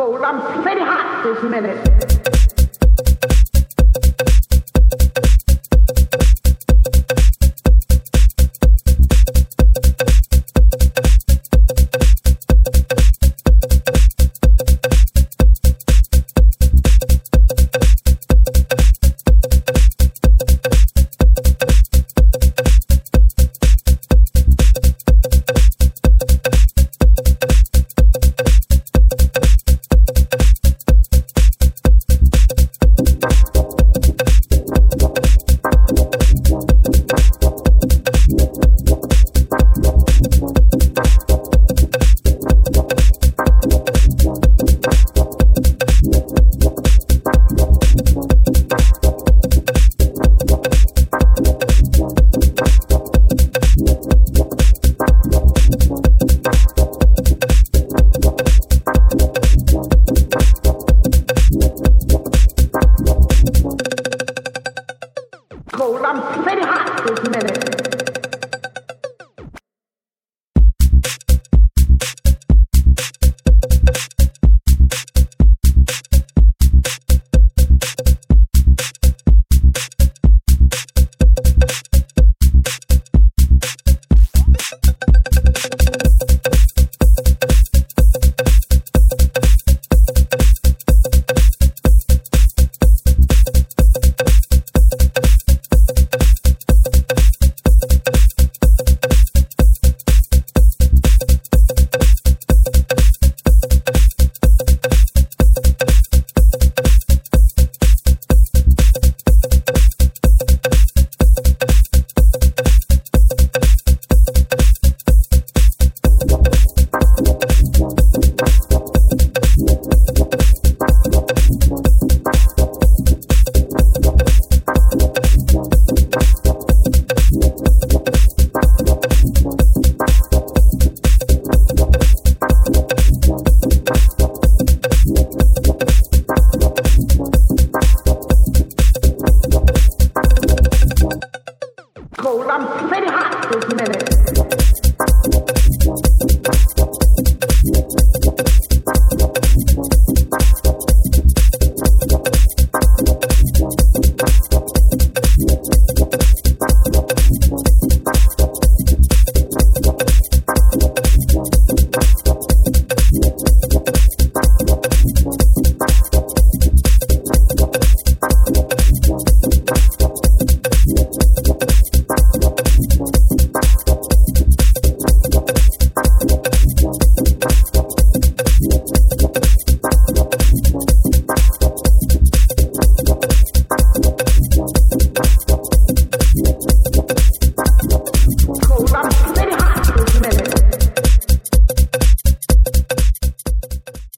cold. I'm pretty hot this minute. ustedes.